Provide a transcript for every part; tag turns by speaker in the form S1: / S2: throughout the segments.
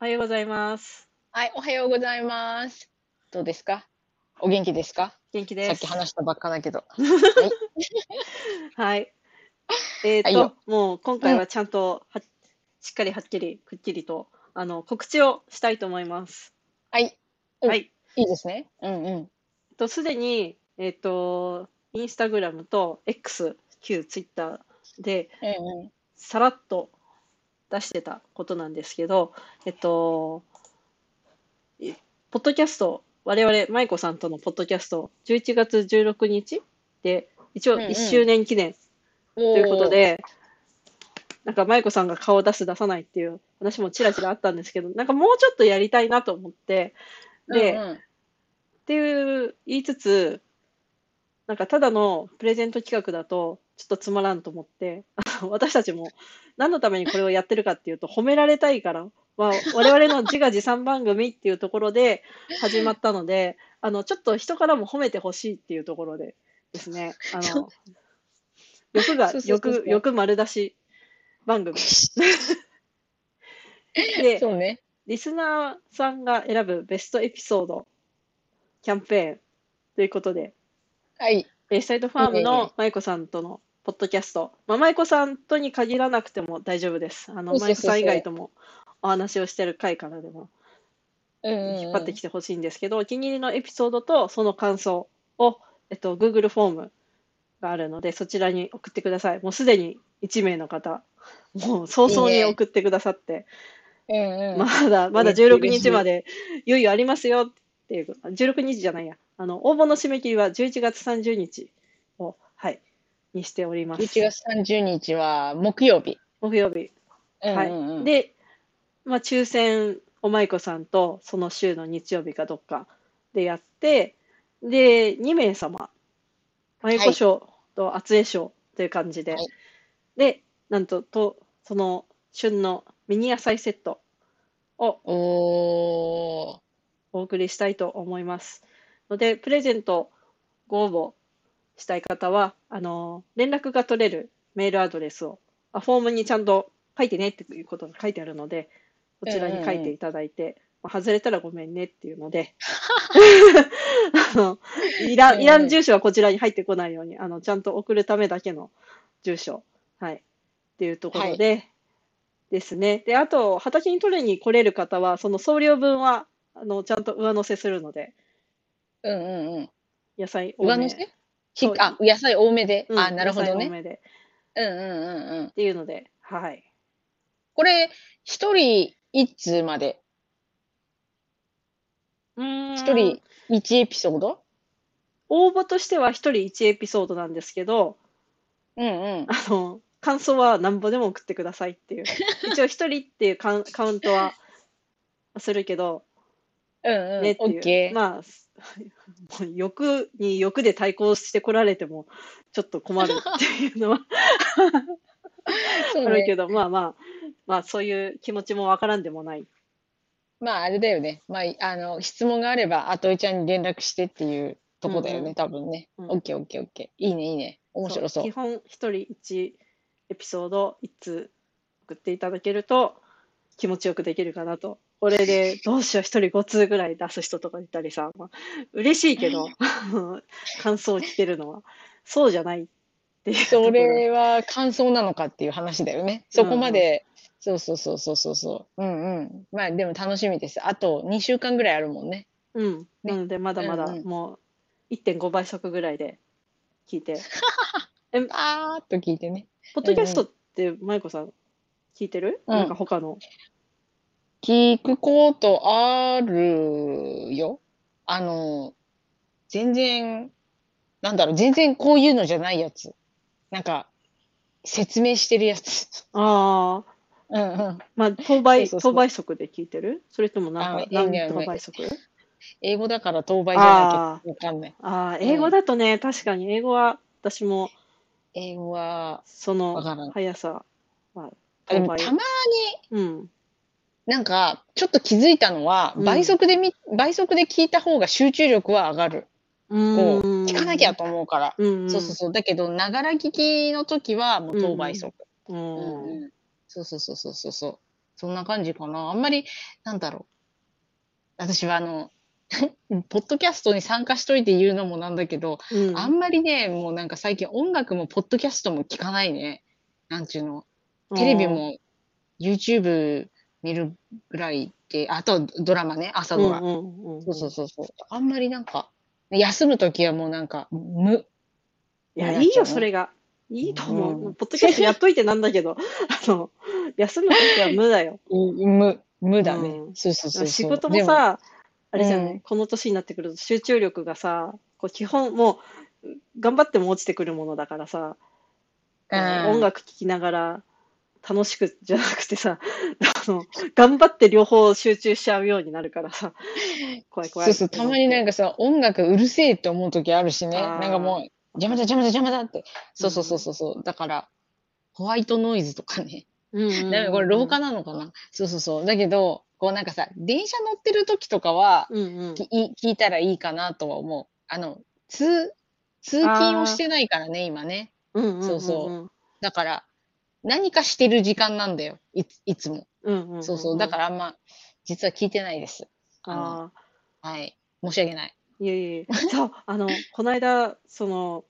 S1: おはようございます。
S2: はい、おはようございます。どうですか？お元気ですか？
S1: 元気です。
S2: さっき話したばっかだけど。
S1: はい。えっ、と、
S2: はいよ
S1: もう今回はちゃんとは、しっかりはっきり、くっきりと、あの、告知をしたいと思います。
S2: はい、うん
S1: はい。
S2: いいですね。うんうん。
S1: と、すでに、えっ、と、インスタグラムと X、旧ツイッターで、
S2: うんうん。
S1: さらっと出してたことなんですけど、えっと、えポッドキャスト、我々、舞子さんとのポッドキャスト、11月16日で、一応
S2: うんうん。
S1: 1周年記念
S2: と
S1: ということ、で、なんか舞子さんが顔を出す出さないっていう話もちらちらあったんですけど、なんかもうちょっとやりたいなと思って、で、
S2: うんうん。
S1: っていう言いつつ、なんかただのプレゼント企画だとちょっとつまらんと思って、私たちも何のためにこれをやってるかっていうと褒められたいから、まあ、我々の自画自賛番組っていうところで始まったので、あのちょっと人からも褒めてほしいっていうところでですね、あの欲が欲欲丸出し番組。で、
S2: そうね。
S1: リスナーさんが選ぶベストエピソードキャンペーンということで、
S2: はい。
S1: ベイサイドファーム
S2: いいねいい
S1: の
S2: ね
S1: 舞子さんとのポッドキャスト、まあ、舞子さんとに限らなくても大丈夫です。あの舞子さん以外ともお話をしてる回からでも引っ張ってきてほしいんですけど、お気に入りのエピソードとその感想を、えっと、Google フォームがあるので、そちらに送ってください。もうすでに1名の方、もう早々に
S2: いいね
S1: 送ってくださって、
S2: うんうん。
S1: まだ、まだ
S2: 嬉しい
S1: 16日まで猶予ありますよっていう、16日じゃないや。あの、応募の締め切りは11月30日を、はい、にしております。
S2: 11月30日は木曜日。
S1: 木曜日。はい。
S2: うんうんうん、
S1: で、まあ、抽選、おまいこさんと、その週の日曜日かどっかでやって、で、2名様、まゆこ賞と厚江賞という感じで、
S2: はい
S1: で、なんと、と、その旬のミニ野菜セットを。
S2: お
S1: 送りしたいと思います。ので、プレゼントご応募したい方は、あの、連絡が取れるメールアドレスを、あフォームにちゃんと書いてねっていうことが書いてあるので、こちらに書いていただいて、まあ外れたらごめんねっていうので、あのいらん、いらん住所はこちらに入ってこないように、あの、ちゃんと送るためだけの住所、はい、っていうところで、ですね。で、あと、畑に取りに来れる方は、その送料分は、あの、ちゃんと上乗せするので、
S2: うんうんうん。
S1: 野菜多め。
S2: 上乗せ？
S1: そう
S2: ひあ、野菜多めで。
S1: うん
S2: あ、なるほどね。
S1: 野菜多めで。
S2: うんうんうんうん。
S1: っていうので、はい。
S2: これ、一人一通まで？
S1: うーん
S2: 一人一エピソード？
S1: 応募としては一人一エピソードなんですけど、
S2: うんうん。
S1: あの、感想は何ぼでも送ってくださいっていう。一応一人っていうカウンカウントはするけど、
S2: うんうん。
S1: ねっていう。
S2: オッケー。
S1: まあ、欲に欲で対抗してこられても、ちょっと困る っていうのは
S2: ね。
S1: あるけど、まあまあ、まあそういう気持ちもわからんでもない。
S2: まあ、あれだよね。まあ、あの、質問があれば、あといちゃんに連絡してっていうとこだよね、
S1: うんうん
S2: 多分ね。
S1: うん
S2: オッケーオッケーオッケー。いいね、いいね。面白そう。
S1: 基本一人一エピソード一通送っていただけると気持ちよくできるかなと。これでどうしよう一人5通ぐらい出す人とかいたりさ、まあ、嬉しいけど 感想を聞けるのはそうじゃないっていう
S2: それは感想なのかっていう話だよね。そこまで、そうそうそうそうそうそう。うんうん。まあ、でも楽しみです。あと2週間ぐらいあるもんね。
S1: うん。
S2: ね
S1: なのでまだまだもう1.5倍速ぐらいで聞いて。
S2: あーっと聞いてね。
S1: ポッドキャストって舞子さん聞いてる、
S2: うん
S1: なんか他の？
S2: 聞くことあるよ。あの、全然、なんだろう、全然こういうのじゃないやつ。なんか、説明してるやつ。
S1: ああ。
S2: うんうん。
S1: まあ、当倍、
S2: そうそうそう
S1: 当倍速で聞いてる？それともなんか何とか倍速？
S2: 英語だから当倍じゃなきゃわかんない。
S1: ああ、英語だとね、確かに英語は私も
S2: 英語は、
S1: その速さは
S2: あで。もたまに
S1: うん。
S2: なんか、ちょっと気づいたのは、
S1: うん
S2: 倍速でみ、倍速で聞いた方が集中力は上がる。
S1: う
S2: こう、
S1: ん。
S2: 聞かなきゃと思うから。
S1: うんうん。
S2: そうそうそう。だけど、ながら聞きの時は、もう当倍速。
S1: う。
S2: うんんうんそうそうそうそうそうそう。そんな感じかな。あんまり、なんだろう。私はあの、ポッドキャストに参加しといて言うのもなんだけど、
S1: うん。
S2: あんまりね、もうなんか最近音楽もポッドキャストも聞かないね。なんちゅうの。テレビも YouTube 見るぐらいで、あとドラマね、朝
S1: うん、
S2: ドラ。そうそうそうそう。あんまりなんか、休むときはもうなんか、無。
S1: いや、いいよ、それが。いいと思う。
S2: うん
S1: ポッドキャストやっといてなんだけど、あの、休むときは無だよ。
S2: 無、無だね。
S1: うん
S2: そうそうそう。
S1: 仕事も
S2: で
S1: さ、あれじゃない、
S2: うん
S1: この年になってくると集中力がさ、こう基本もう、頑張っても落ちてくるものだからさ、
S2: うん
S1: 音楽聴きながら楽しくじゃなくてさ、あの、頑張って両方集中しちゃうようになるからさ、怖い怖い。
S2: そうそう、たまになんかさ、音楽うるせえって思う時あるしね。なんかもう、邪魔だ邪魔だ邪魔だって。そうそうそうそうそう。だから、ホワイトノイズとかね。
S1: うんうんうん、
S2: なんかこれ廊下なのかなそうそうそう。だけど、こうなんかさ、電車乗ってる時とかは、
S1: うんうん。
S2: きい聞いたらいいかなとは思う。あの、通、通勤をしてないからね、今ね。
S1: うんうんうんうん。
S2: そうそだから、何かしてる時間なんだよ。いつも。
S1: うんうん。
S2: そうそう。だからあんま、実は聞いてないです。あの
S1: ああ。
S2: はい。申し訳ない。
S1: いやいやいや、そう、あの、この間、その、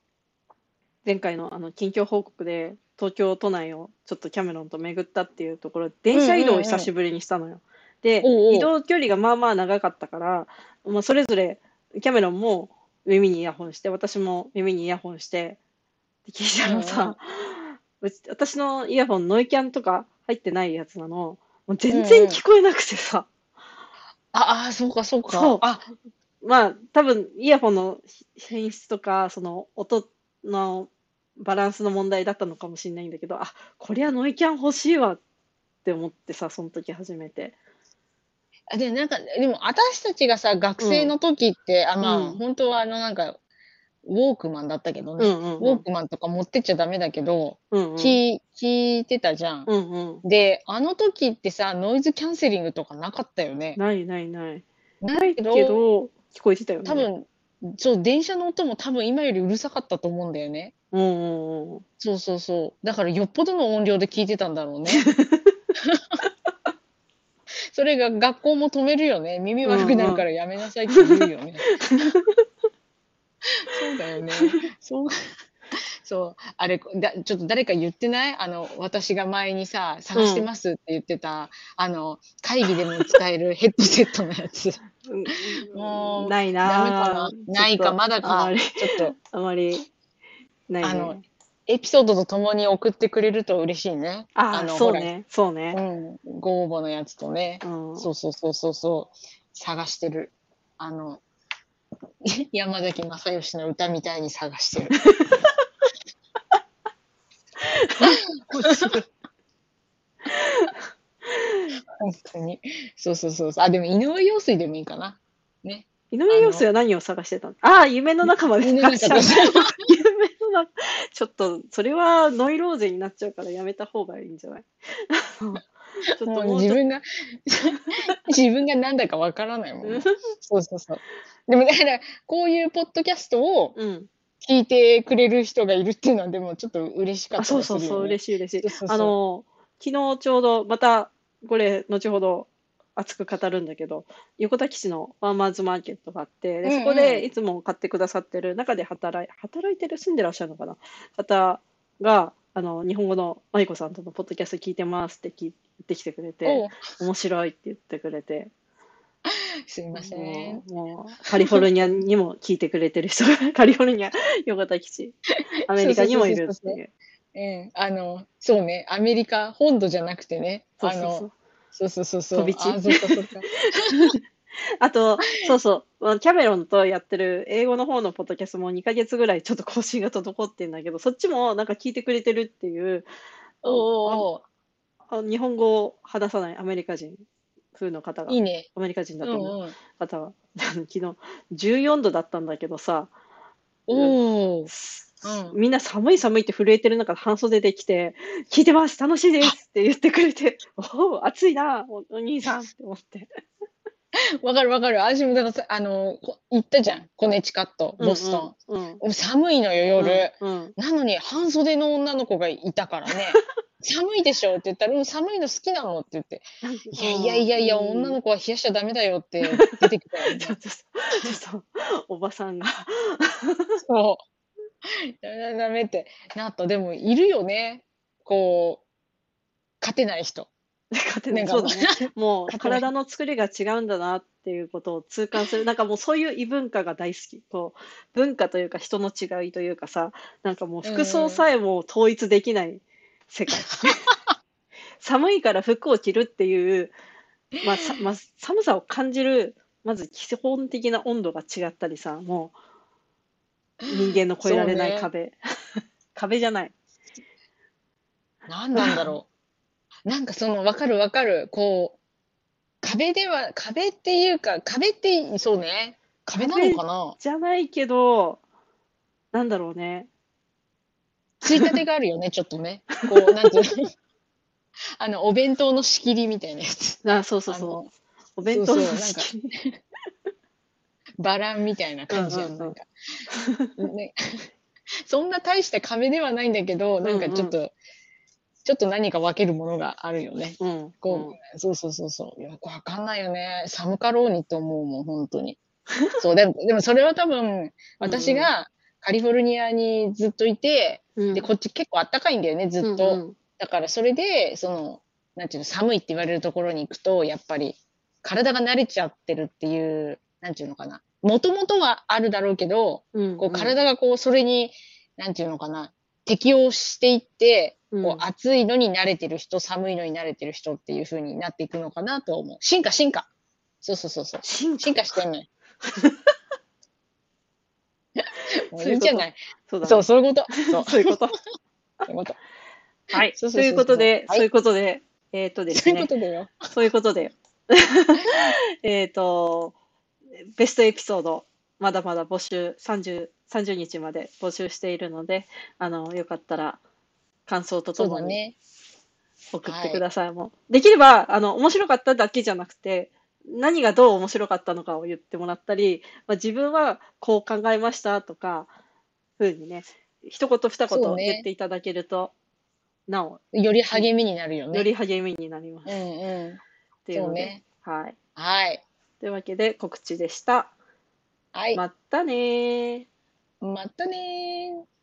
S1: 前回のあの近況報告で、東京都内をちょっとキャメロンと巡ったっていうところ、電車移動を久しぶりにしたのよ。で、移動距離がまあまあ長かったから、まあ、それぞれ、キャメロンも耳にイヤホンして、私も耳にイヤホンして、で聞いたらさ、うち私のイヤホンノイキャンとか入ってないやつなの、もう全然聞こえなくてさ、
S2: ああ、そうか、そうか。
S1: そう。
S2: あ、
S1: まあ、多分イヤホンの品質とか、その音のバランスの問題だったのかもしれないんだけど、あ、こりゃノイキャン欲しいわって思ってさ、その時初めて。
S2: あで、なんか、でも私たちがさ、学生の時って、あ、まあ、
S1: うん。
S2: 本当はあの、なんか、ウォークマンだったけどね。
S1: うんうん
S2: ウォークマンとか持ってっちゃダメだけど、
S1: うんうん。
S2: 聞聞いてたじゃん。
S1: うんうん。
S2: で、あの時ってさ、ノイズキャンセリングとかなかったよね。
S1: ないないない。
S2: ないけど、
S1: けど、聞こえてたよね。
S2: 多分、そう、電車の音も多分今よりうるさかったと思うんだよね。
S1: うんうんうん。
S2: そうそうそう。だからよっぽどの音量で聞いてたんだろうね。それが学校も止めるよね。耳悪くなるからやめなさいって言うよね。そうだよね。そう。そう。あれ、だちょっと誰か言ってない？あの、私が前にさ、探してますって言ってた、あの、会議でも使えるヘッドセットのやつ。
S1: うん
S2: もう
S1: ない
S2: ダメ
S1: な？
S2: かなないか、まだ
S1: あ
S2: かちょっと、
S1: あまり、ないね。
S2: あのエピソードとともに送ってくれると嬉しいね。
S1: あ
S2: の
S1: そうね、そう。ね。
S2: うん。ご応募のやつとね。
S1: うん。
S2: そうそうそうそうそう。探してる。あの、山崎正義の歌みたいに探してる。本当に。そうそうそうそう。あ、でも井上陽水でもいいかな。ね。
S1: 井上陽水は何を探してたの？ああ、夢の中まで
S2: 夢の
S1: 探し
S2: 中
S1: ちゃう
S2: と
S1: 夢の中。ちょっと、それはノイローゼになっちゃうからやめた方がいいんじゃない？ちょっと
S2: 自分が、自分がなんだかわからないもん。
S1: と。
S2: そうそうそう。でもだから、こういうポッドキャストを
S1: うん。
S2: 聞いてくれる人がいるっていうのは、でもちょっと嬉しかっ
S1: あ、
S2: た
S1: そうそうそう、
S2: りするよね。
S1: 嬉しい嬉しい
S2: そうそう。そう
S1: あの、昨日ちょうど、また、これ、後ほど熱く語るんだけど、横田基地のファーマーズマーケットがあって、で、そこでいつも買ってくださってる、中で働い、働いてる、住んでらっしゃるのかな方が、あの、日本語のマイコさんとのポッドキャスト聞いてますって聞いてきてくれて、面白いって言ってくれて、
S2: すいません
S1: も。う、カリフォルニアにも聞いてくれてる人が、カリフォルニア、横田基地、アメリカにもいるっていう。
S2: うん、あの、そうね、アメリカ本土じゃなくてね、あ
S1: そうそうそう
S2: の、。そうそうそうそう。
S1: 飛び地
S2: あ、そっかそっか。
S1: あと、そうそう、まあキャメロンとやってる英語の方のポッドキャストも2ヶ月ぐらいちょっと更新が滞ってんだけど、そっちもなんか聞いてくれてるっていう、
S2: おおお
S1: あ日本語を話さないアメリカ人風の方が、
S2: いいね。
S1: アメリカ人
S2: う
S1: だと思う。方は、昨日14度だったんだけどさ、
S2: おお。うん
S1: みんな寒い寒いって震えてる中半袖で来て、聞いてます楽しいですって言ってくれて、おお、暑いなお、お兄さんって思って。
S2: わかるわかる。私もだからさ、あの、こ行ったじゃん。コネチカット、ボストン。
S1: うんうん。
S2: もう寒いのよ、夜。
S1: うん。うん
S2: なのに、半袖の女の子がいたからね。寒いでしょって言ったら、うん、寒いの好きなのって言って、いやいやいやいや、女の子は冷やしちゃダメだよって出てきた。
S1: ちょっと、ちょっと、おばさんが。
S2: そう。ダメダメってなった。でも、いるよね。こう、勝てない人。
S1: 勝てない。
S2: なんか
S1: そうだね。もう、体の作りが違うんだなっていうことを痛感する。なんかもうそういう異文化が大好き。こう、文化というか人の違いというかさ、なんかもう服装さえも統一できない世界。寒いから服を着るっていう、まあ、さまあ、寒さを感じる、まず基本的な温度が違ったりさ、もう人間の越えられない
S2: そうね
S1: 壁。壁じゃない。
S2: 何なんだろう。なんかその、わかるわかる。こう、壁では、壁っていうか、壁って、そうね。壁なのかな？
S1: じゃないけど、なんだろうね。
S2: ついたてがあるよね、ちょっとね。こう、なんていうの あの、お弁当の仕切りみたいなやつ。
S1: あ、そうそうそう。お弁当の
S2: そうそうなんか
S1: 仕切り
S2: バランみたいな感じやん、
S1: うんうんうん
S2: なんか。ね、そんな大した壁ではないんだけど、なんかちょっと、ちょっと何か分けるものがあるよね。
S1: うん。
S2: こう、そうそうそうそう。よくわかんないよね。寒かろうにと思うもん、本当に。そう、でも、でもそれは多分、私がカリフォルニアにずっといて、
S1: うん、
S2: で、こっち結構あったかいんだよね、ずっと。
S1: うんうん
S2: だからそれで、その、なんていうの、寒いって言われるところに行くと、やっぱり体が慣れちゃってるっていう、なんていうのかな。もともとはあるだろうけど、
S1: うん
S2: こう体がこう、それに、なんていうのかな、適応していって、
S1: うん
S2: こう暑いのに慣れてる人、寒いのに慣れてる人っていう風になっていくのかなと思う。進化、進化。そうそうそうそう。
S1: 進化
S2: 進化してんのよ。
S1: そういう
S2: じゃない。
S1: そうだね
S2: そう、そういうこと。そう、
S1: そういうこと。
S2: そういうこと。
S1: はい。
S2: そう
S1: いうことで、
S2: はい
S1: そういうことで、えっとです
S2: そういうこ
S1: ね、
S2: とだよ。
S1: そういうことで、えっと、ベストエピソード、まだまだ募集、30、30日まで募集しているので、あの、よかったら、感想とともに。送ってください。もうできれば、あの、面白かっただけじゃなくて、何がどう面白かったのかを言ってもらったり、まあ、自分はこう考えましたとか、ふうにね、一言二言言っていただけると、なお、
S2: より励みになるよね。
S1: より励みになります。
S2: うん
S1: っ
S2: うん。
S1: てい
S2: うね
S1: はい。
S2: はい。
S1: というわけで告知でした。
S2: はい。
S1: またねー。
S2: またねー。